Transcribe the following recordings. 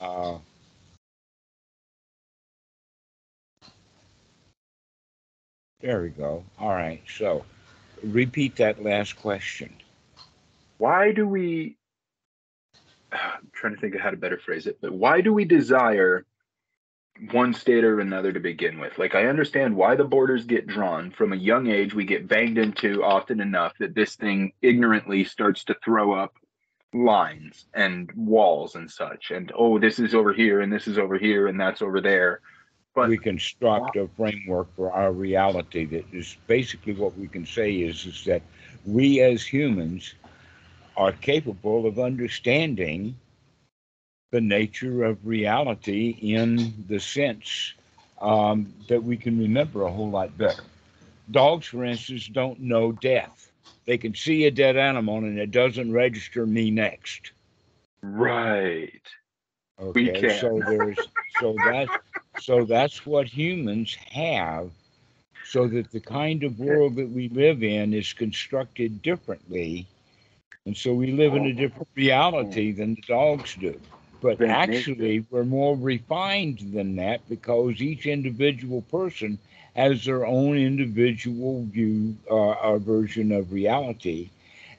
Uh, there we go. All right. So repeat that last question. Why do we? I'm trying to think of how to better phrase it, but why do we desire one state or another to begin with? Like, I understand why the borders get drawn. From a young age, we get banged into often enough that this thing ignorantly starts to throw up lines and walls and such. And oh, this is over here, and this is over here, and that's over there. But we construct a framework for our reality that is basically what we can say is, is that we as humans are capable of understanding the nature of reality in the sense um, that we can remember a whole lot better. Dogs, for instance, don't know death. They can see a dead animal and it doesn't register me next. right, Okay, so there's so that so that's what humans have, so that the kind of world that we live in is constructed differently, and so we live in a oh. different reality than the dogs do. But makes actually, we're more refined than that because each individual person has their own individual view uh, or version of reality,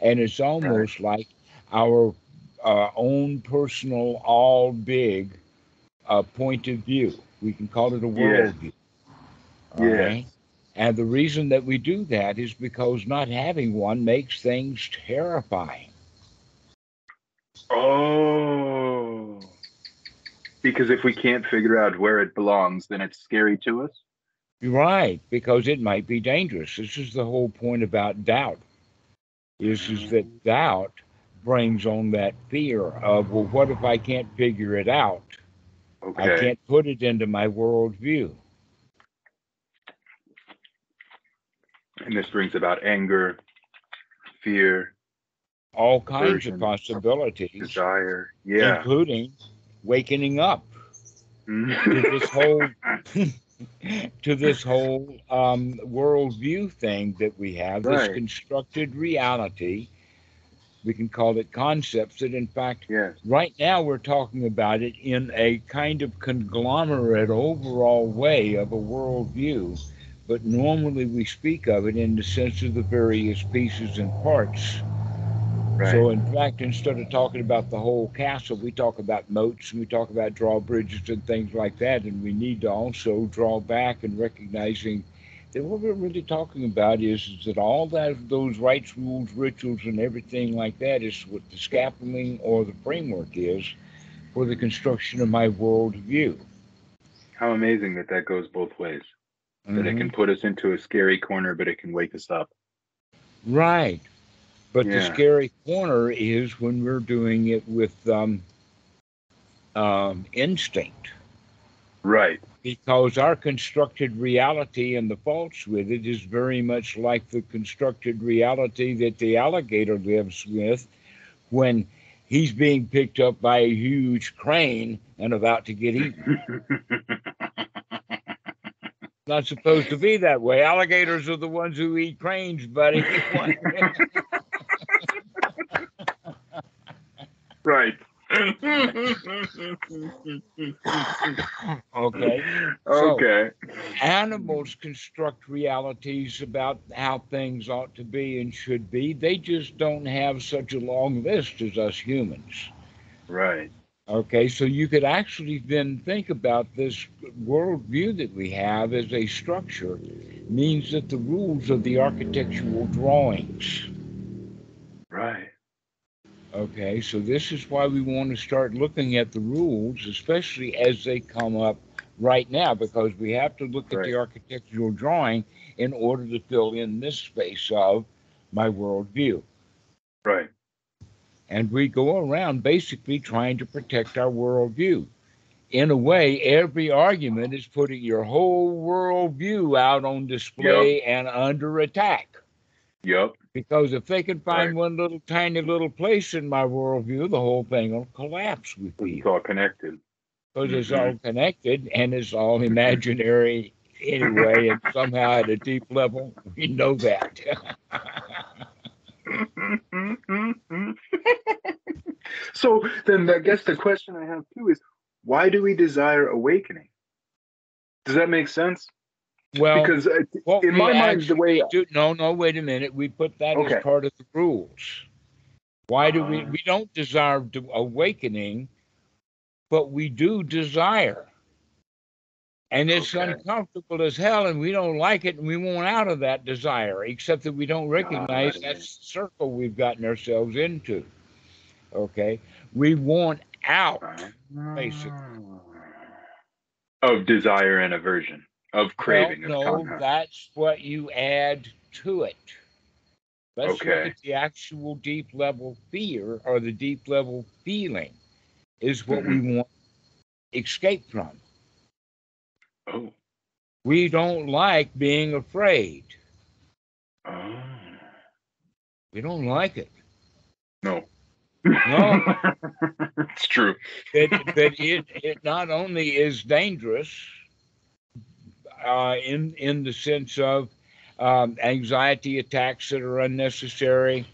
and it's almost like our uh, own personal, all big uh, point of view. We can call it a Yeah. worldview. All Yeah. right? And the reason that we do that is because not having one makes things terrifying. Oh. Because if we can't figure out where it belongs, then it's scary to us. Right, because it might be dangerous. This is the whole point about doubt. Is is that doubt brings on that fear of, well, what if I can't figure it out? I can't put it into my worldview. And this brings about anger, fear, All kinds of possibilities, desire. Yeah. including wakening up to this whole to this whole um, worldview thing that we have, this constructed reality. We can call it concepts that, in fact, yes. right now we're talking about it in a kind of conglomerate overall way of a worldview, but normally we speak of it in the sense of the various pieces and parts. Right. So, in fact, instead of talking about the whole castle, we talk about moats and we talk about drawbridges and things like that. And we need to also draw back and recognizing that what we're really talking about is, is that all that those rites, rules, rituals, and everything like that is what the scaffolding or the framework is for the construction of my worldview. How amazing that that goes both ways. That it can mm-hmm. put us into a scary corner, but it can wake us up. Right. But the scary corner is when we're doing it with um, um, instinct. Right. because our constructed reality and the faults with it is very much like the constructed reality that the alligator lives with when he's being picked up by a huge crane and about to get eaten. Not supposed to be that way. Alligators are the ones who eat cranes, buddy. right. okay. Okay. Animals construct realities about how things ought to be and should be. They just don't have such a long list as us humans. Right. Okay, so you could actually then think about this worldview that we have as a structure means that the rules of the architectural drawings. Right. Okay, so this is why we want to start looking at the rules, especially as they come up right now, because we have to look at the architectural drawing in order to fill in this space of my worldview. Right. And we go around basically trying to protect our worldview. In a way, every argument is putting your whole worldview out on display and under attack. Yep. Because if they can find Right. one little tiny little place in my worldview, the whole thing will collapse with me. It's all connected. Because it's Mhm. all connected and it's all imaginary anyway, and somehow at a deep level, we know that. so then I guess the question I have too is why do we desire awakening? Does that make sense? Well, because uh, what in my mind, the way do, no, no, wait a minute. We put that Okay. as part of the rules. Why do we? Ah. We don't desire awakening, but we do desire. And it's Okay. uncomfortable as hell, and we don't like it, and we want out of that desire, except that we don't recognize that's the circle we've gotten ourselves into. Okay? We want out. Basically. of desire and aversion, of craving, Well, of no, tanha. that's what you add to it. Let's Okay. look at the actual deep level fear or the deep level feeling is what Mm-hmm. we want escape from. Oh, We don't like being afraid. oh, We don't like it. no, No. it's true. But it, it not only is dangerous uh, in, in the sense of um, anxiety attacks that are unnecessary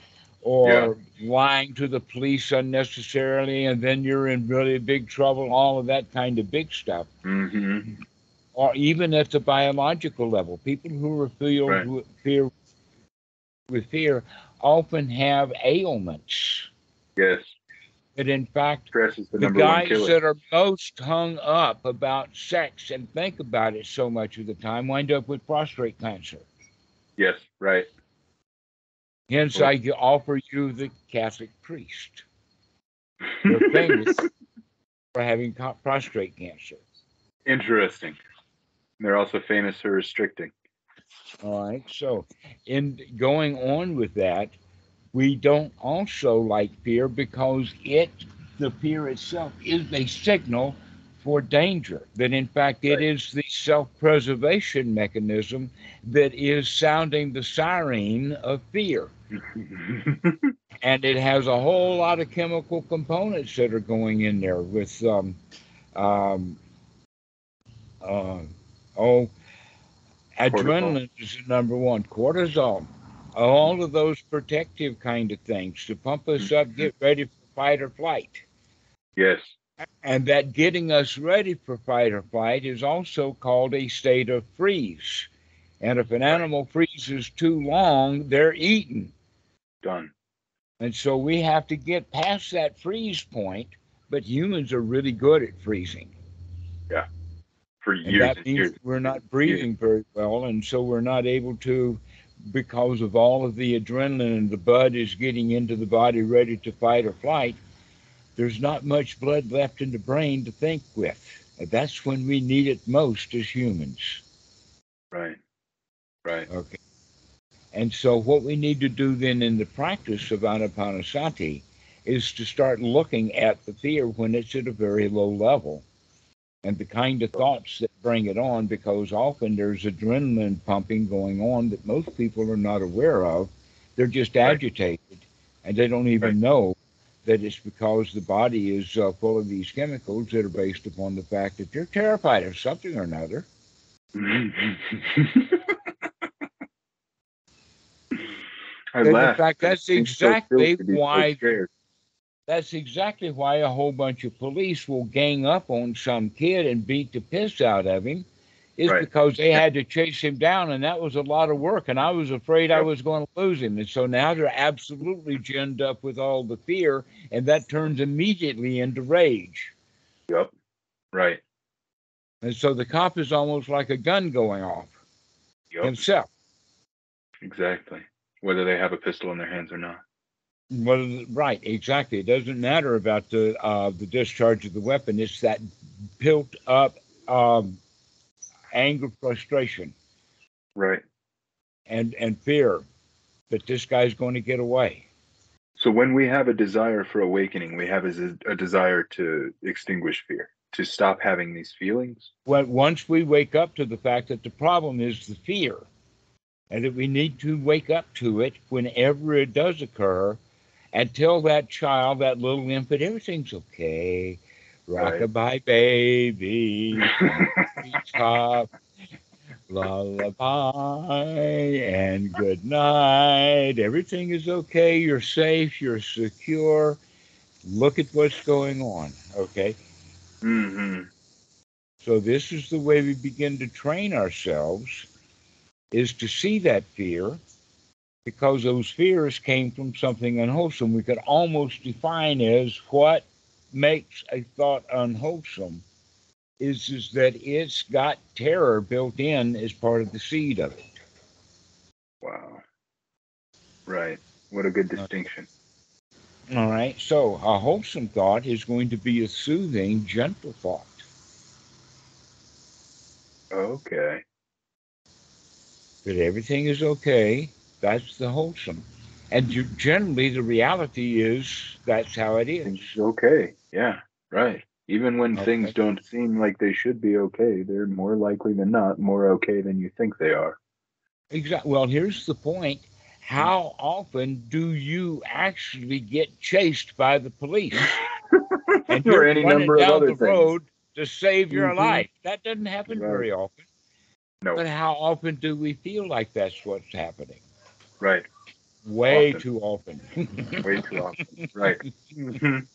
or lying to the police unnecessarily, and then you're in really big trouble, all of that kind of big stuff. hmm Or even at the biological level, people who are filled Right. with fear with fear often have ailments Yes, that in fact the, the guys that are most hung up about sex and think about it so much of the time wind up with prostate cancer. yes, right. Hence, I offer you the Catholic priest. They're famous for having prostate cancer. Interesting. They're also famous for restricting. All right. So, in going on with that, we don't also like fear because it, the fear itself, is a signal for danger. That in fact, it Right. is the self-preservation mechanism that is sounding the siren of fear, and it has a whole lot of chemical components that are going in there with um, um, uh, oh, adrenaline is the number one. Cortisol, all of those protective kind of things to pump us up, mm-hmm. get ready for fight or flight. yes, And that getting us ready for fight or flight is also called a state of freeze. And if an animal freezes too long, they're eaten. done. And so we have to get past that freeze point. But humans are really good at freezing. For years that means years. we're not breathing very well. And so we're not able to, because of all of the adrenaline and the blood is getting into the body ready to fight or flight, there's not much blood left in the brain to think with. That's when we need it most as humans. Right, right. Okay. And so what we need to do then in the practice of Anapanasati is to start looking at the fear when it's at a very low level and the kind of thoughts that bring it on because often there's adrenaline pumping going on that most people are not aware of. They're just Right. agitated and they don't even Right. know that it's because the body is uh, full of these chemicals that are based upon the fact that they're terrified of something or another. I And in laugh. fact, that's exactly so why. That's exactly why a whole bunch of police will gang up on some kid and beat the piss out of him, is Right. because they had to chase him down, and that was a lot of work, and I was afraid I was going to lose him, and so now they're absolutely ginned up with all the fear, and that turns immediately into rage, Yep. Right. and so the cop is almost like a gun going off Yep. himself. Exactly. Whether they have a pistol in their hands or not. Well, right, exactly. It doesn't matter about the uh, the discharge of the weapon. It's that built up um, anger, frustration. Right. and and fear that this guy's going to get away. So when we have a desire for awakening, we have a, a desire to extinguish fear, to stop having these feelings. When once we wake up to the fact that the problem is the fear, and that we need to wake up to it whenever it does occur, and tell that child, that little infant, everything's okay. Right. Rockabye baby, top, lullaby, and good night. Everything is okay. You're safe. You're secure. Look at what's going on. Okay. Mm-hmm. So this is the way we begin to train ourselves is to see that fear because those fears came from something unwholesome. We could almost define as what makes a thought unwholesome is, is that it's got terror built in as part of the seed of it. Wow. Right. What a good distinction. All right. So a wholesome thought is going to be a soothing, gentle thought. Okay. That everything is okay. That's the wholesome. And you, generally, the reality is that's how it is. Things okay. Yeah. Right. Even when Okay. things don't seem like they should be okay, they're more likely than not more okay than you think they are. Exactly. Well, here's the point. How often do you actually get chased by the police? And or you're any number of down other the things. road to save your Mhm. life. That doesn't happen Right. very often. No. But how often do we feel like that's what's happening? Right. Way Often. too often. Way too often. Right. Mhm.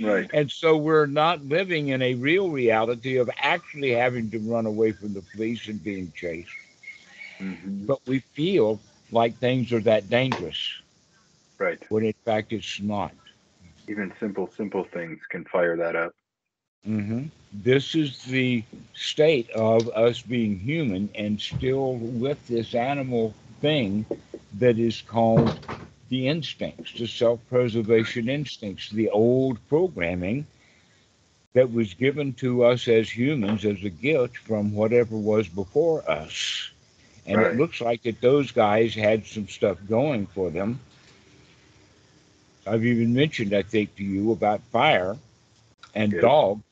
Right. And so we're not living in a real reality of actually having to run away from the police and being chased. Mhm. But we feel like things are that dangerous Right. when in fact it's not. Even simple, simple things can fire that up. Mm-hmm. This is the state of us being human and still with this animal thing that is called the instincts, the self preservation instincts, the old programming that was given to us as humans as a gift from whatever was before us. And Right. it looks like that those guys had some stuff going for them. I've even mentioned, I think, to you about fire and Yes. dogs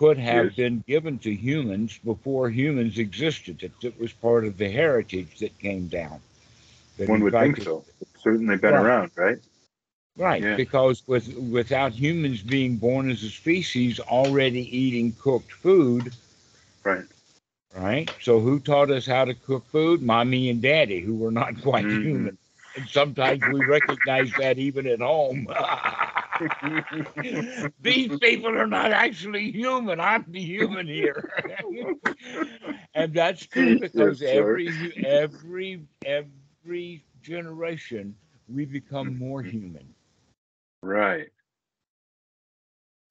could have Yes. been given to humans before humans existed. That it was part of the heritage that came down. That One would fact think it- so. It's certainly been Right. around, right? Right, Yeah. because with without humans being born as a species already eating cooked food, Right. right? So who taught us how to cook food? Mommy and daddy, who were not quite Mhm. human. And sometimes we recognize that even at home. These people are not actually human. I'm the human here. and that's true because every every every generation we become more human. right.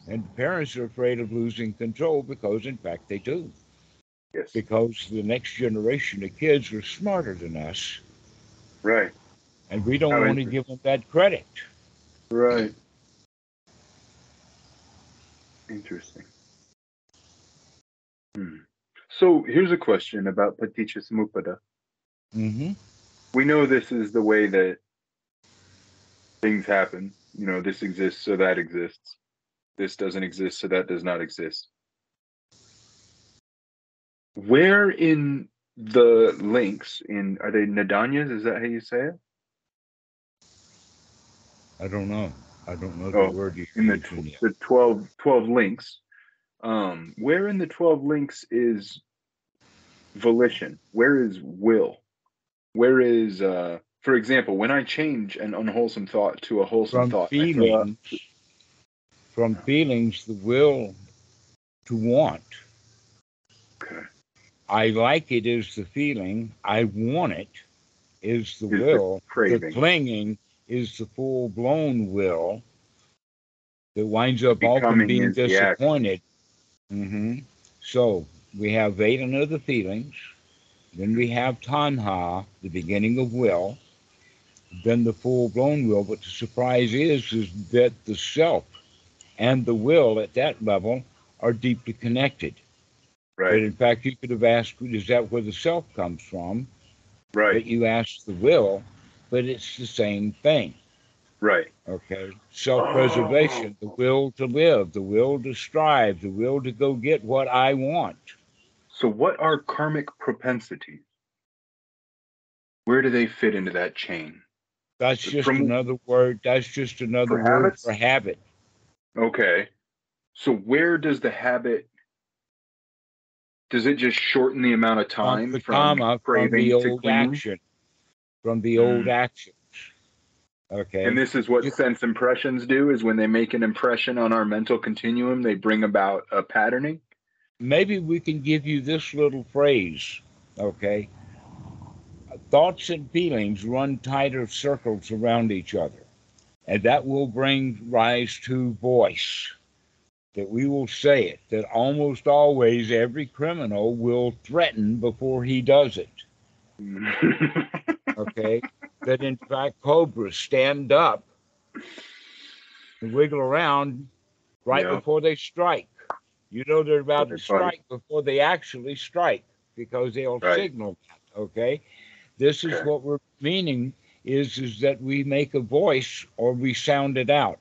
And parents are afraid of losing control because, in fact, they do. Yes. Because the next generation of kids are smarter than us, Right. and we don't How want to give them that credit. Right. Interesting. Hmm. So here's a question about Paticca Samuppada. Mm-hmm. We know this is the way that things happen. You know, this exists, so that exists. This doesn't exist, so that does not exist. Where in the links in are they Nadanyas? Is that how you say it? I don't know. I don't know Oh, the word you in the, used the 12, 12 links um where in the 12 links is volition where is will where is uh for example when i change an unwholesome thought to a wholesome From thought feelings, from feelings, the will to want. okay I like it is the feeling. I want it is the Is the will. The craving clinging is the full blown will that winds up often being is the action. disappointed. hmm So we have Vedana, the feelings. Then we have Tanha, the beginning of will. Then the full blown will. But the surprise is, is that the self and the will at that level are deeply connected. But right in fact, you could have asked, is that where the self comes from? Right. But you asked the will, but it's the same thing. right Okay. Self preservation, the will to live, the will to strive, the will to go get what I want. so what are karmic propensities where do they fit into that chain That's just From- another word. That's just another For word habits? for habit. okay so where does the habit does it just shorten the amount of time the from from craving the to old clinging? action. From the old Mm. actions. Okay. And this is what You- sense impressions do is when they make an impression on our mental continuum, they bring about a patterning. maybe we can give you this little phrase, okay? Thoughts and feelings run tighter circles around each other, and that will bring rise to voice. That we will say it, that almost always every criminal will threaten before he does it, okay? that in fact cobras stand up and wiggle around right Yeah. before they strike. You know they're about to They're funny. strike before they actually strike because they'll Right. signal that. Okay, this is what we're meaning is is that we make a voice or we sound it out.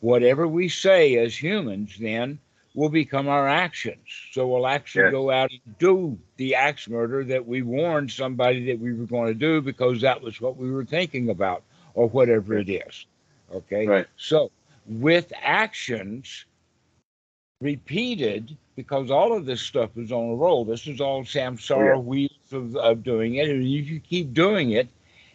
Whatever we say as humans, then will become our actions. So we'll actually Yes. go out and do the axe murder that we warned somebody that we were going to do because that was what we were thinking about or whatever it is. Okay. Right. So with actions repeated, because all of this stuff is on a roll. This is all samsara yeah. wheels of, of doing it. And if you keep doing it,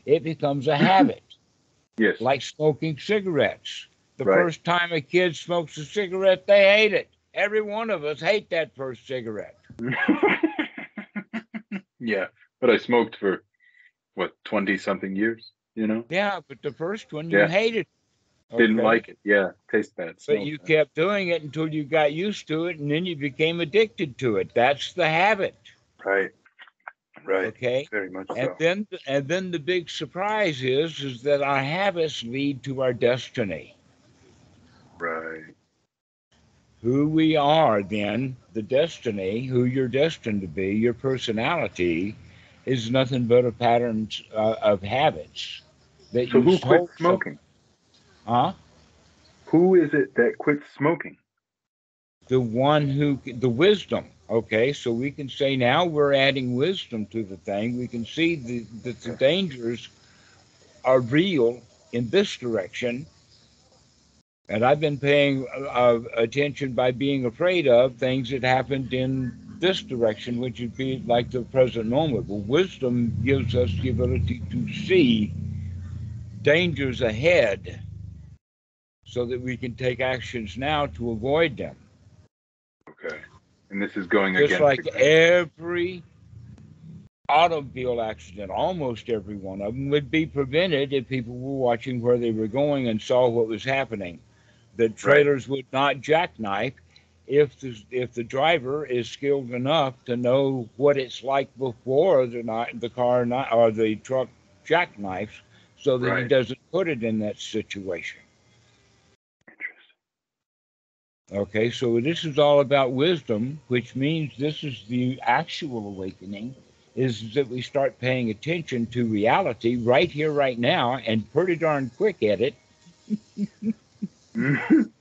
it becomes a habit, yes. like smoking cigarettes. The Right. first time a kid smokes a cigarette, they hate it. Every one of us hate that first cigarette. yeah. But I smoked for what, 20 something years, you know? Yeah, but the first one you Yeah. hated. Didn't like it. Yeah. taste bad. But you bad. kept doing it until you got used to it, and then you became addicted to it. That's the habit. Right. Right. Okay. Very much And so. then, and then the big surprise is, is that our habits lead to our destiny. Right. Who we are, then the destiny, who you're destined to be, your personality, is nothing but a pattern uh, of habits that So you who quit smoking? Huh? Who is it that quit smoking? the one who the wisdom okay so we can say now we're adding wisdom to the thing we can see the, that the dangers are real in this direction and i've been paying uh, attention by being afraid of things that happened in this direction which would be like the present moment well wisdom gives us the ability to see dangers ahead so that we can take actions now to avoid them Okay. And this is going just against like every automobile accident, almost every one of them would be prevented if people were watching where they were going and saw what was happening. The trailers would not jackknife if the if the driver is skilled enough to know what it's like before the not the car not or the truck jackknifes, so that he doesn't put it in that situation. Okay, so this is all about wisdom, which means this is the actual awakening, is that we start paying attention to reality right here, right now, and pretty darn quick at it.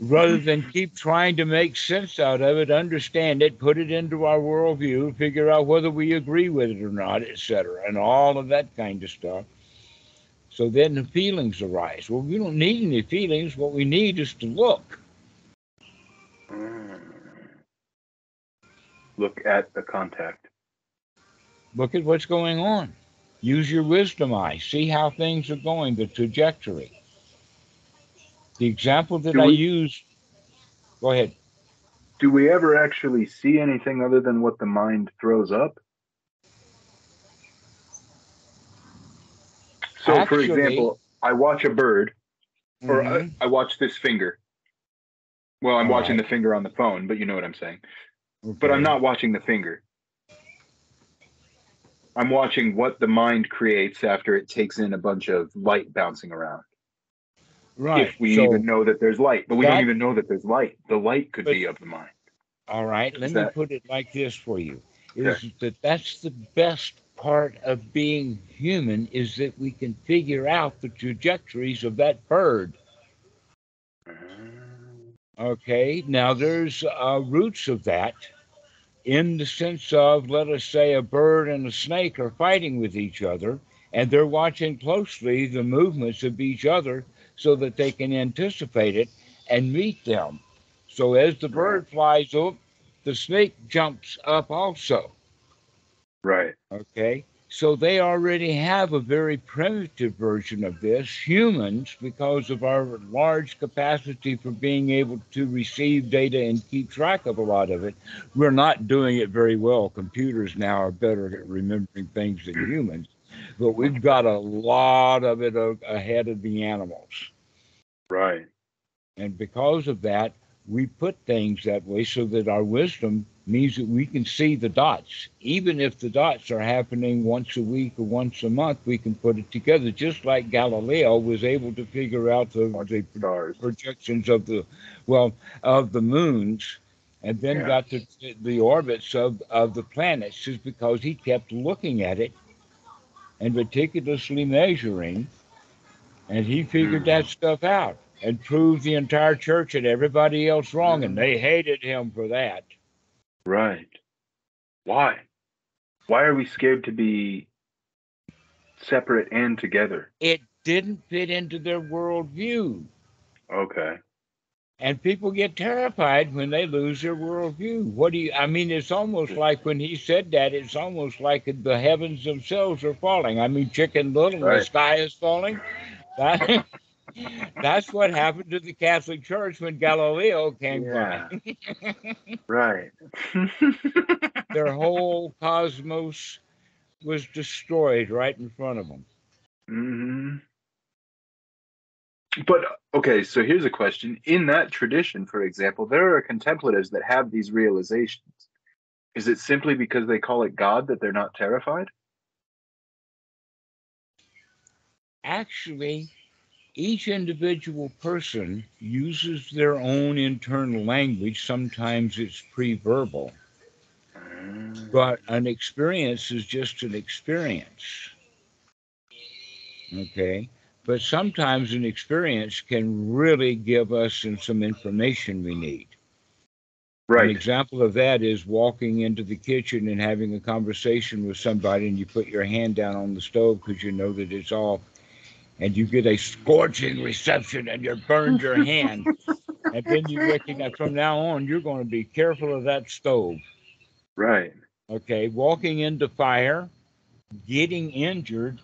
rather than keep trying to make sense out of it, understand it, put it into our worldview, figure out whether we agree with it or not, etc., and all of that kind of stuff. So then the feelings arise. Well, we don't need any feelings. What we need is to look. Look at the contact. Look at what's going on. Use your wisdom eye. See how things are going, the trajectory. The example that Do I we- use. Go ahead. Do we ever actually see anything other than what the mind throws up? So, for example, I watch a bird, or Mhm. I, I watch this finger. Well, I'm All watching right. the finger on the phone, but you know what I'm saying. But I'm not watching the finger. I'm watching what the mind creates after it takes in a bunch of light bouncing around. right. If we so, even know that there's light, but we that- don't even know that there's light. The light could But- be of the mind. All right, let Is me put it like this for you: is Okay. that that's the best part of being human is that we can figure out the trajectories of that bird. Okay, now there's uh, roots of that in the sense of, let us say, a bird and a snake are fighting with each other, and they're watching closely the movements of each other so that they can anticipate it and meet them. So as the bird flies up, the snake jumps up also. Right. Okay, So they already have a very primitive version of this. Humans, because of our large capacity for being able to receive data and keep track of a lot of it, we're not doing it very well. Computers now are better at remembering things than hmm. humans, but we've got a lot of it ahead of the animals. Right. And because of that, we put things that way so that our wisdom means that we can see the dots. Even if the dots are happening once a week or once a month, we can put it together, just like Galileo was able to figure out the, the stars. projections of the, well, of the moons, and then Yeah. got the, the orbits of, of the planets, just because he kept looking at it and meticulously measuring, and he figured Mhm. that stuff out and proved the entire church and everybody else wrong, and Mhm. they hated him for that. Right. Why? Why are we scared to be separate and together? It didn't fit into their worldview. Okay. And people get terrified when they lose their worldview. What do you, I mean, it's almost like when he said that, it's almost like the heavens themselves are falling. I mean, Chicken Little, the sky is falling. That, that's what happened to the Catholic Church when Galileo came Yeah. by. Right. Their whole cosmos was destroyed right in front of them. hmm But okay, so here's a question. In that tradition, for example, there are contemplatives that have these realizations. Is it simply because they call it God that they're not terrified? actually each individual person uses their own internal language. Sometimes it's pre-verbal. But an experience is just an experience. Okay? But sometimes an experience can really give us some information we need. Right. An example of that is walking into the kitchen and having a conversation with somebody, and you put your hand down on the stove because you know that it's off, and you get a scorching reception, and you burned your hand, and then you recognize from now on you're going to be careful of that stove. Right. Okay, walking into fire, getting injured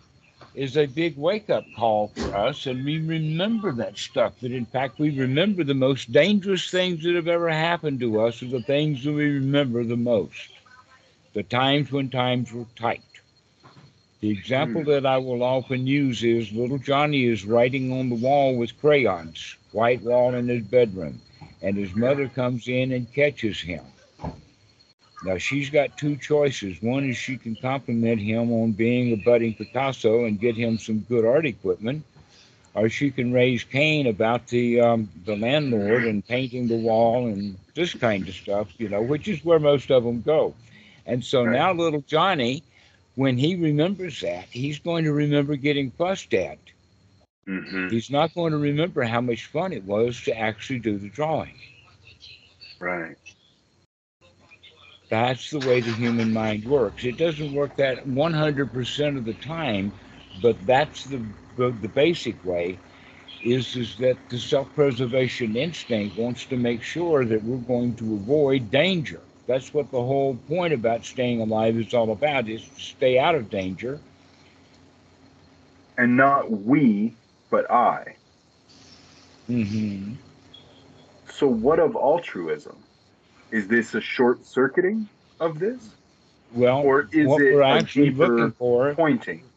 is a big wake up call for us, and we remember that stuff. That in fact, we remember the most dangerous things that have ever happened to us are the things that we remember the most. The times when times were tight. The example Hmm. that I will often use is little Johnny is writing on the wall with crayons, white wall in his bedroom, and his mother comes in and catches him. Now she's got two choices. One is she can compliment him on being a budding Picasso and get him some good art equipment, or she can raise Cain about the um, the landlord and painting the wall and this kind of stuff, you know, which is where most of them go. And so now little Johnny, when he remembers that, he's going to remember getting fussed at. hmm He's not going to remember how much fun it was to actually do the drawing. Right. That's the way the human mind works. It doesn't work that 100% of the time, but that's the, the, the basic way is, is that the self-preservation instinct wants to make sure that we're going to avoid danger. That's what the whole point about staying alive is all about, is to stay out of danger. And not we, but I. hmm So what of altruism? Is this a short circuiting of this? Well, Or is what it we're actually looking for pointing?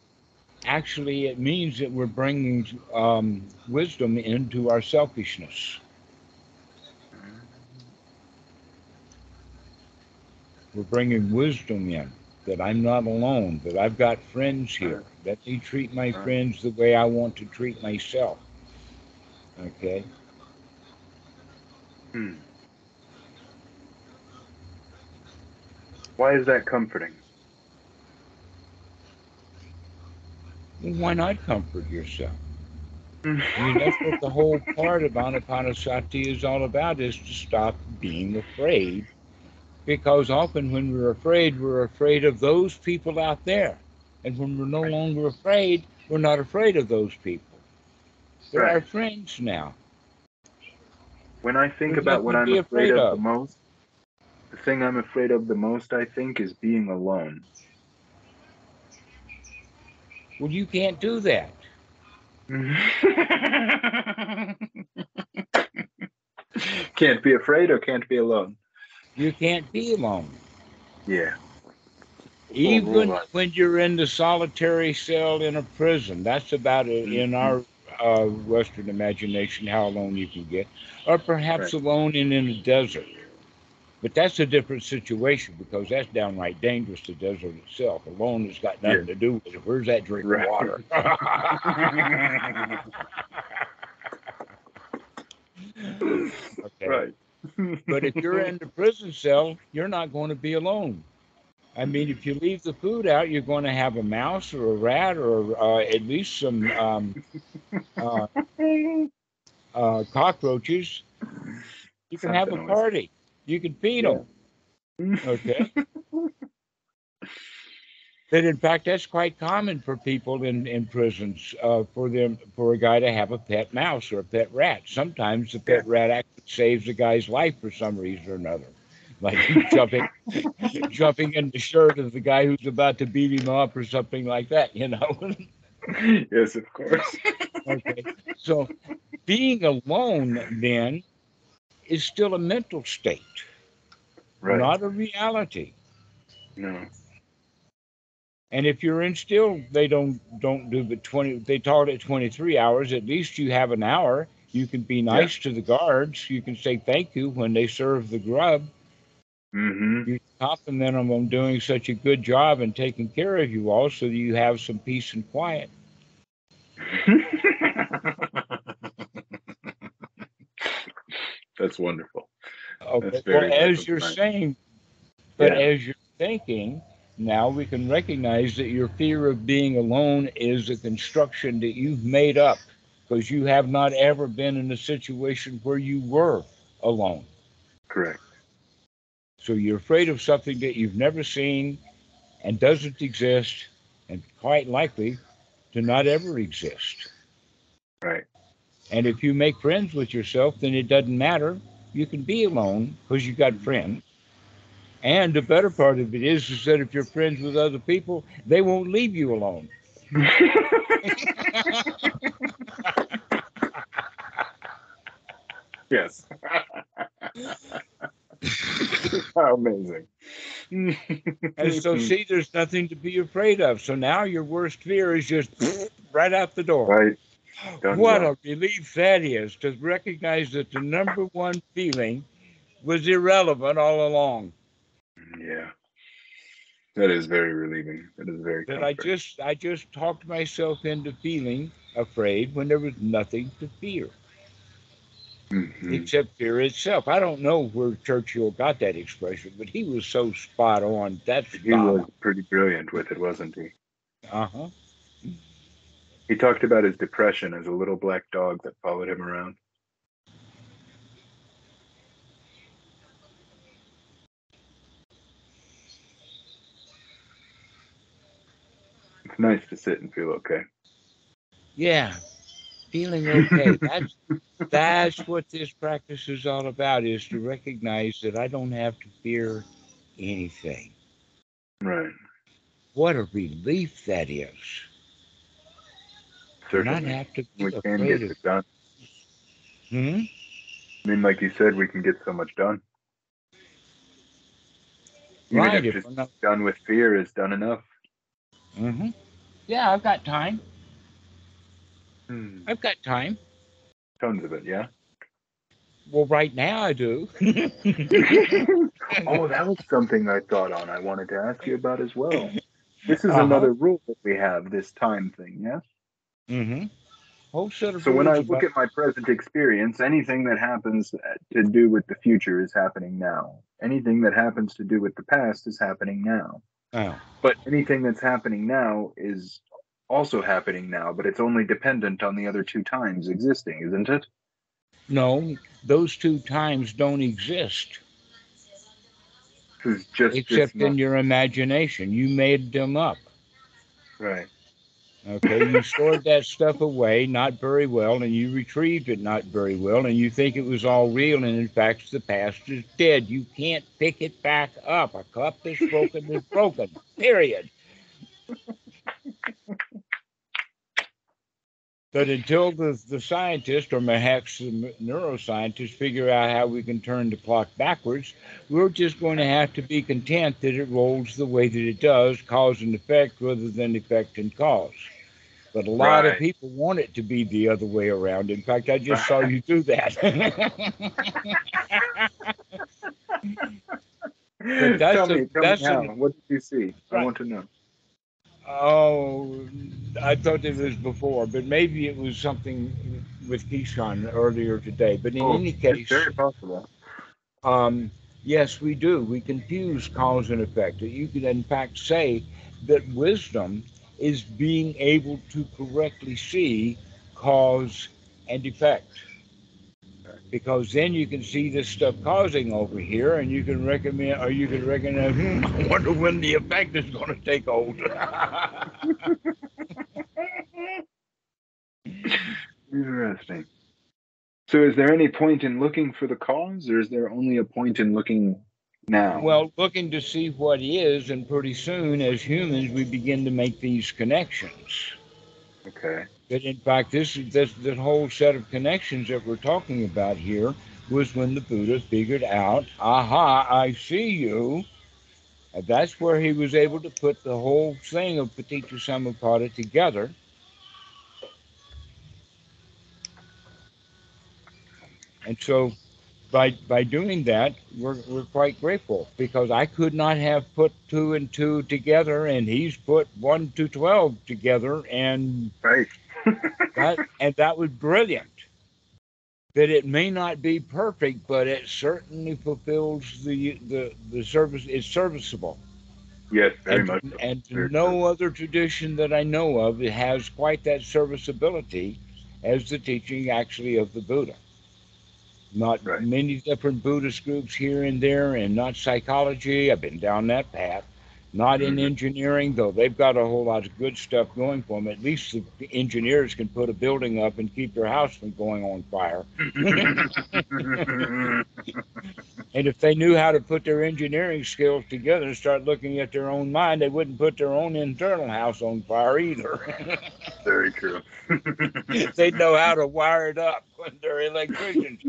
actually it means that we're bringing um, wisdom into our selfishness we're bringing wisdom in that i'm not alone that i've got friends here let me treat my friends the way i want to treat myself okay Hmm. Why is that comforting? well, why not comfort yourself Hmm. I mean, that's what the whole part of Anapanasati is all about is to stop being afraid. Because often when we're afraid, we're afraid of those people out there. And when we're no Right. longer afraid, we're not afraid of those people. They're our friends now. When I think There's about what I'm afraid afraid of, of. the most, the thing I'm afraid of the most, I think, is being alone. Well, you can't do that. can't be afraid or can't be alone. You can't be alone. Yeah. Even when you're in the solitary cell in a prison, that's about it in our uh, Western imagination how alone you can get, or perhaps Right. alone and in a desert. But that's a different situation because that's downright dangerous. The desert itself alone has got nothing to do with it. Where's that drink Right. of water? okay. Right. But if you're in the prison cell, you're not going to be alone. I mean, if you leave the food out, you're going to have a mouse or a rat or uh, at least some um, uh, uh, cockroaches. You can have a party. You can feed Yeah. them. Okay. But in fact, that's quite common for people in, in prisons, uh, for them for a guy to have a pet mouse or a pet rat. Sometimes the pet rat actually saves a guy's life for some reason or another, like jumping jumping in the shirt of the guy who's about to beat him up or something like that. You know. yes, of course. okay. So being alone then is still a mental state, Right. not a reality. no. And if you're in still, they don't don't do the twenty. They taught it twenty three hours. At least you have an hour. You can be nice to the guards. You can say thank you when they serve the grub. Mm-hmm. You compliment them on doing such a good job and taking care of you all, so that you have some peace and quiet. That's wonderful. Okay. That's Well, as you're saying, but Yeah. as you're thinking, now we can recognize that your fear of being alone is a construction that you've made up because you have not ever been in a situation where you were alone. Correct. So you're afraid of something that you've never seen and doesn't exist and quite likely to not ever exist. Right. And if you make friends with yourself, then it doesn't matter. You can be alone because you've got friends. And the better part of it is, is that if you're friends with other people, they won't leave you alone. yes. How amazing. And so, mm-hmm. see, there's nothing to be afraid of. So now your worst fear is just right out the door. Right. Done what well. a relief that is to recognize that the number one feeling was irrelevant all along. Yeah. That is very relieving. That is very That I just I just talked myself into feeling afraid when there was nothing to fear Mhm. except fear itself. I don't know where Churchill got that expression, but he was so spot on. That's He was pretty brilliant with it, wasn't he? Uh huh. He talked about his depression as a little black dog that followed him around. Nice to sit and feel okay. Yeah, feeling okay. That's that's what this practice is all about: is to recognize that I don't have to fear anything. Right. What a relief that is. To not Certainly. have to be We can get of. it done. Hmm? I mean, like you said, we can get so much done. Even Right. if just not, done with fear is done enough. hmm Yeah, I've got time. Hmm. I've got time. Tons of it, yeah. Well, right now I do. oh, that was something I thought on. I wanted to ask you about as well. This is Uh-huh. another rule that we have, this time thing, yes? mm-hmm. Whole set of So when I look about- at my present experience, anything that happens uh, to do with the future is happening now. Anything that happens to do with the past is happening now. Oh. But anything that's happening now is also happening now, but it's only dependent on the other two times existing, isn't it? No, those two times don't exist just except in your imagination. You made them up. right. Okay, you stored that stuff away not very well, and you retrieved it not very well, and you think it was all real, and in fact, the past is dead. You can't pick it back up. A cup is broken is broken. Period. But until the, the scientist or perhaps the neuroscientists figure out how we can turn the clock backwards, we're just going to have to be content that it rolls the way that it does, cause and effect rather than effect and cause. But a lot Right. of people want it to be the other way around. In fact, I just saw you do that. tell a- me, tell that's me a- what did you see? I want to know. Oh, I thought it was before, but maybe it was something with Keyshawn earlier today. But in Oh, any it's case, very possible. um, yes, we do. We confuse cause and effect. You could, in fact, say that wisdom is being able to correctly see cause and effect. Because then you can see this stuff causing over here, and you can recommend, or you can recognize. Hmm, I wonder when the effect is going to take hold. Interesting. So, is there any point in looking for the cause, or is there only a point in looking now? Well, looking to see what is, and pretty soon, as humans, we begin to make these connections. okay. But in fact, this this that whole set of connections that we're talking about here was when the Buddha figured out, aha, I see you. And that's where he was able to put the whole thing of Paticca Samuppada together. And so by by doing that, we're, we're quite grateful because I could not have put two and two together, and he's put one to twelve together, and Right. that and that was brilliant. That it may not be perfect, but it certainly fulfills the the the service. It's serviceable, Yes, very and, much. so. and Very no other tradition that I know of has quite that serviceability as the teaching actually of the Buddha. Not Right. many different Buddhist groups here and there, and not psychology. I've been down that path. Not in Mhm. engineering, though they've got a whole lot of good stuff going for them. At least the the engineers can put a building up and keep their house from going on fire. And if they knew how to put their engineering skills together and start looking at their own mind, they wouldn't put their own internal house on fire either. very true. They'd know how to wire it up when they're electricians.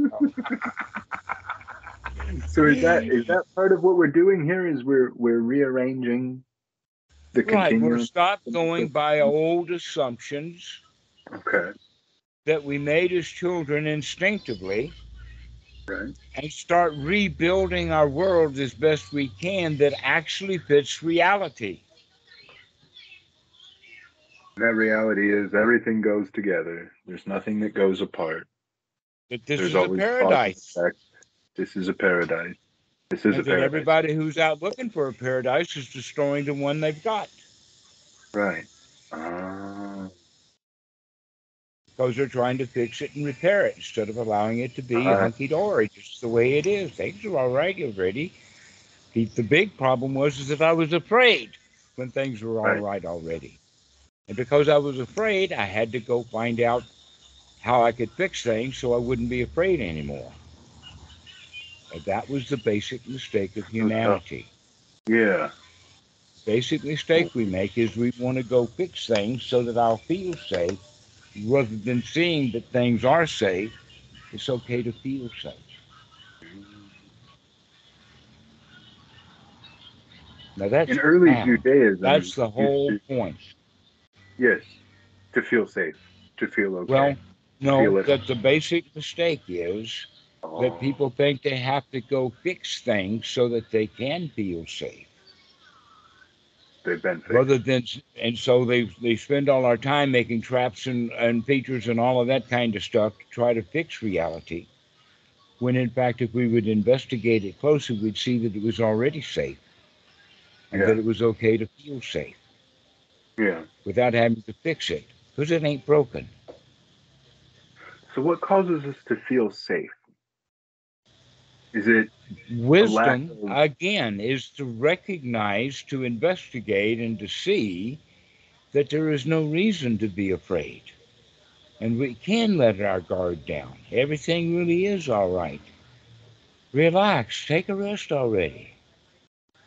So is that is that part of what we're doing here? Is we're we're rearranging the Right, we're stop going by old assumptions Okay. that we made as children instinctively Right. and start rebuilding our world as best we can that actually fits reality. That reality is everything goes together. There's nothing that goes apart. That this There's is a paradise. effect. This is a paradise. This is a And that paradise. everybody who's out looking for a paradise is destroying the one they've got Right. Ah. because they're trying to fix it and repair it instead of allowing it to be Uh-huh. hunky dory, just the way it is. Things are all right already. The, the big problem was is that I was afraid when things were all Right. right already. And because I was afraid, I had to go find out how I could fix things so I wouldn't be afraid anymore. That was the basic mistake of humanity. Yeah. Basic mistake we make is we want to go fix things so that I'll feel safe rather than seeing that things are safe. It's okay to feel safe. Now that's In early how. Judaism, that's the whole point. Yes. To feel safe. To feel okay. Well, no, that the basic mistake is that oh. people think they have to go fix things so that they can feel safe. they've been fixed. rather than and so they they spend all our time making traps and, and features and all of that kind of stuff to try to fix reality when in fact if we would investigate it closer we'd see that it was already safe and Yeah. that it was okay to feel safe Yeah. without having to fix it because it ain't broken So what causes us to feel safe? Is it wisdom of- again is to recognize to investigate and to see that there is no reason to be afraid. And we can let our guard down. Everything really is all right. Relax. Take a rest already.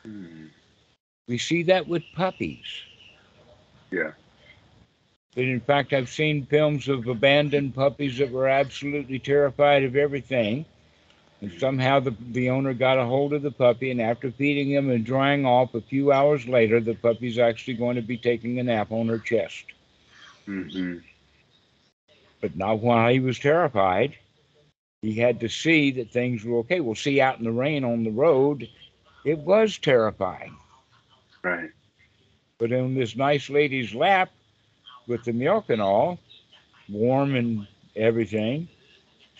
Hmm, we see that with puppies. Yeah. But in fact, I've seen films of abandoned puppies that were absolutely terrified of everything. And somehow the, the owner got a hold of the puppy, and after feeding him and drying off, a few hours later, the puppy's actually going to be taking a nap on her chest. hmm But not while he was terrified. He had to see that things were okay. Well, see, out in the rain on the road, it was terrifying. Right. But on this nice lady's lap with the milk and all, warm and everything,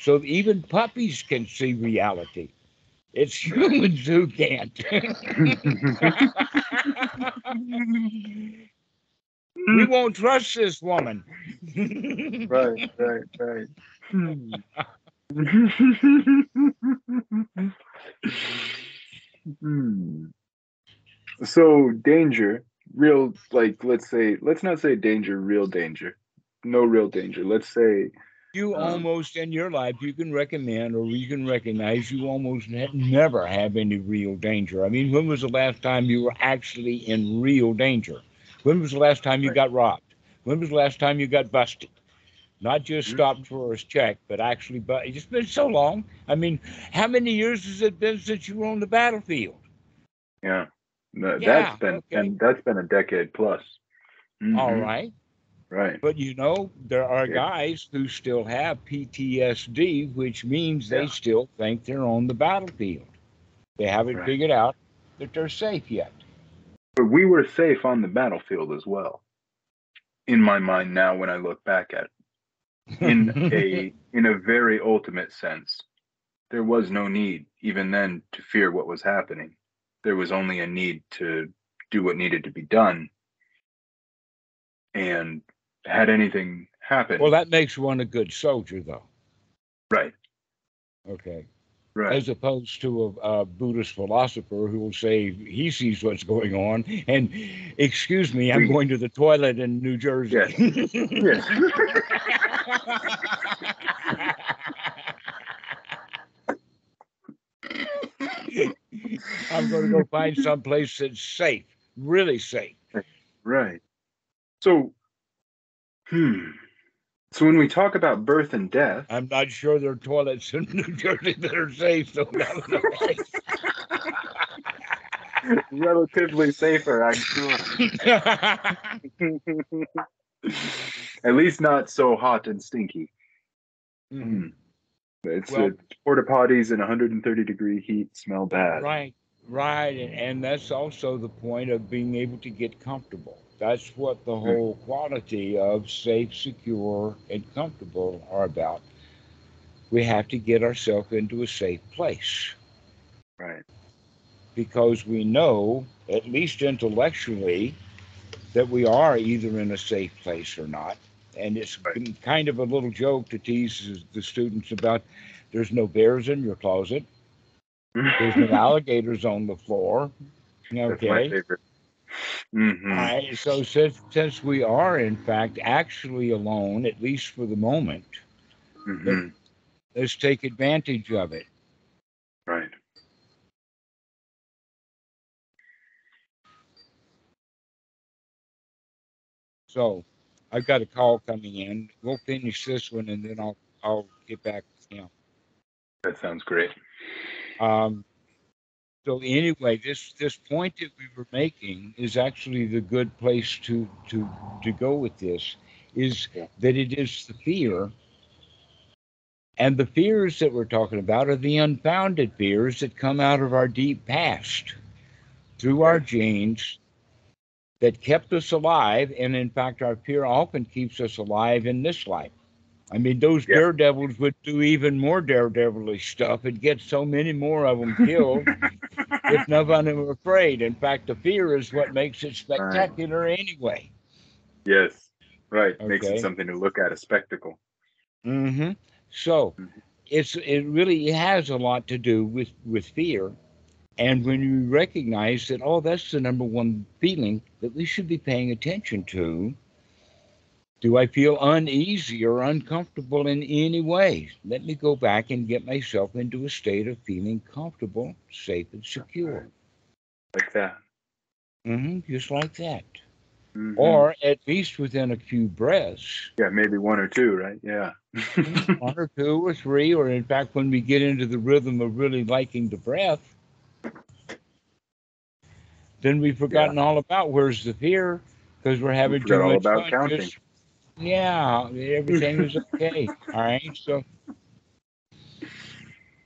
so even puppies can see reality. It's humans who can't. we won't trust this woman. right, right, right. Hmm. So danger, real like let's say let's not say danger, real danger. No real danger. Let's say You Um, almost in your life, you can recommend or you can recognize you almost ne- never have any real danger. I mean, when was the last time you were actually in real danger? When was the last time you got robbed? When was the last time you got busted? Not just Mhm. stopped for a check, but actually, but it's been so long. I mean, how many years has it been since you were on the battlefield? yeah. No, Yeah, that's been okay. and that's been a decade plus. All Mhm. right. Right. But you know, there are Yeah. guys who still have PTSD, which means they Yeah. still think they're on the battlefield. They haven't Right. figured out that they're safe yet. But we were safe on the battlefield as well. In my mind now when I look back at it. in a in a very ultimate sense there was no need even then to fear what was happening there was only a need to do what needed to be done and had anything happened well, that makes one a good soldier, though. right Okay. right As opposed to a, a Buddhist philosopher who will say he sees what's going on and, excuse me, I'm going to the toilet in New Jersey. yes I'm going to go find someplace that's safe, really safe. right so hmm so when we talk about birth and death I'm not sure there are toilets in New Jersey that are safe, so relatively safer i'm sure at least not so hot and stinky Mhm. It's Well- porta potties in 130 degree heat smell bad. Right, right, and, and that's also the point of being able to get comfortable. That's what the hmm. whole quality of safe, secure, and comfortable are about. We have to get ourselves into a safe place Right. because we know, at least intellectually, that we are either in a safe place or not. And it's Right. been kind of a little joke to tease the students about there's no bears in your closet, there's no alligators on the floor. That's my Okay. favorite. Hmm I, so since, since we are in fact actually alone, at least for the moment, hmm let's take advantage of it. Right. So I've got a call coming in. We'll finish this one and then I'll I'll get back to him. That sounds great. Um, so anyway, this this point that we were making is actually the good place to to to go with this is Yeah. that it is the fear. And the fears that we're talking about are the unfounded fears that come out of our deep past through our genes that kept us alive. And in fact our fear often keeps us alive in this life i mean those Yeah. daredevils would do even more daredevilish stuff and get so many more of them killed if none of them were afraid in fact the fear is what makes it spectacular anyway Yes. Right. Makes it something to look at, a spectacle. Mm-hmm. So Mhm. it's it really has a lot to do with with fear, and when you recognize that oh that's the number one feeling that we should be paying attention to. Do I feel uneasy or uncomfortable in any way? Let me go back and get myself into a state of feeling comfortable, safe, and secure. Like that. Mm-hmm, just like that. Mhm. or at least within a few breaths, yeah, maybe one or two, right? Yeah. one or two or three, or in fact, when we get into the rhythm of really liking the breath, then we've forgotten all about where's the fear because we're having forgot too all much about fun counting. just- yeah, everything is okay. all right, so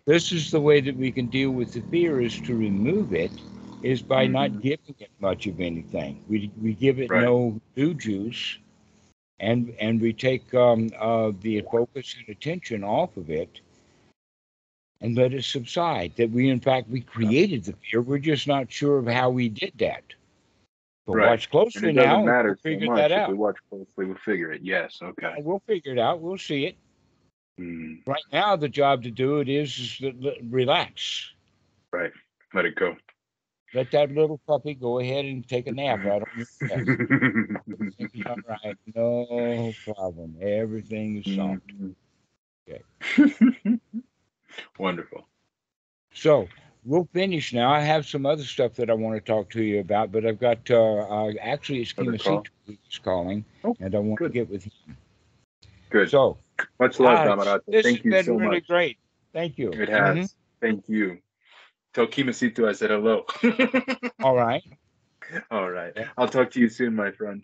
this is the way that we can deal with the fear is to remove it is by not Mhm. giving it much of anything. We we give it Right. no new juice, and and we take um, uh, the focus and attention off of it, and let it subside. That we in fact we created the fear. We're just not sure of how we did that. But Right. watch And closely it doesn't now. matter We'll so figure much. that If we watch closely, we'll figure it. Yes. Okay. We'll figure it out. We'll see it. Mm, Right now, the job to do it is, is to relax. let it go. Let that little puppy go ahead and take a nap right on your chest. All right. No problem. Everything is soft. Mhm. Wonderful. So we'll finish now. I have some other stuff that I want to talk to you about, but I've got uh, uh actually it's? Kimasito who's calling, Oh, and I want to get with him. Good. So Much love, Alex, Dhammarato. this Thank has you been so really much. great. Thank you. It has. Mhm. Thank you. Tell Kimasito I said hello. All right. All right. I'll talk to you soon, my friend.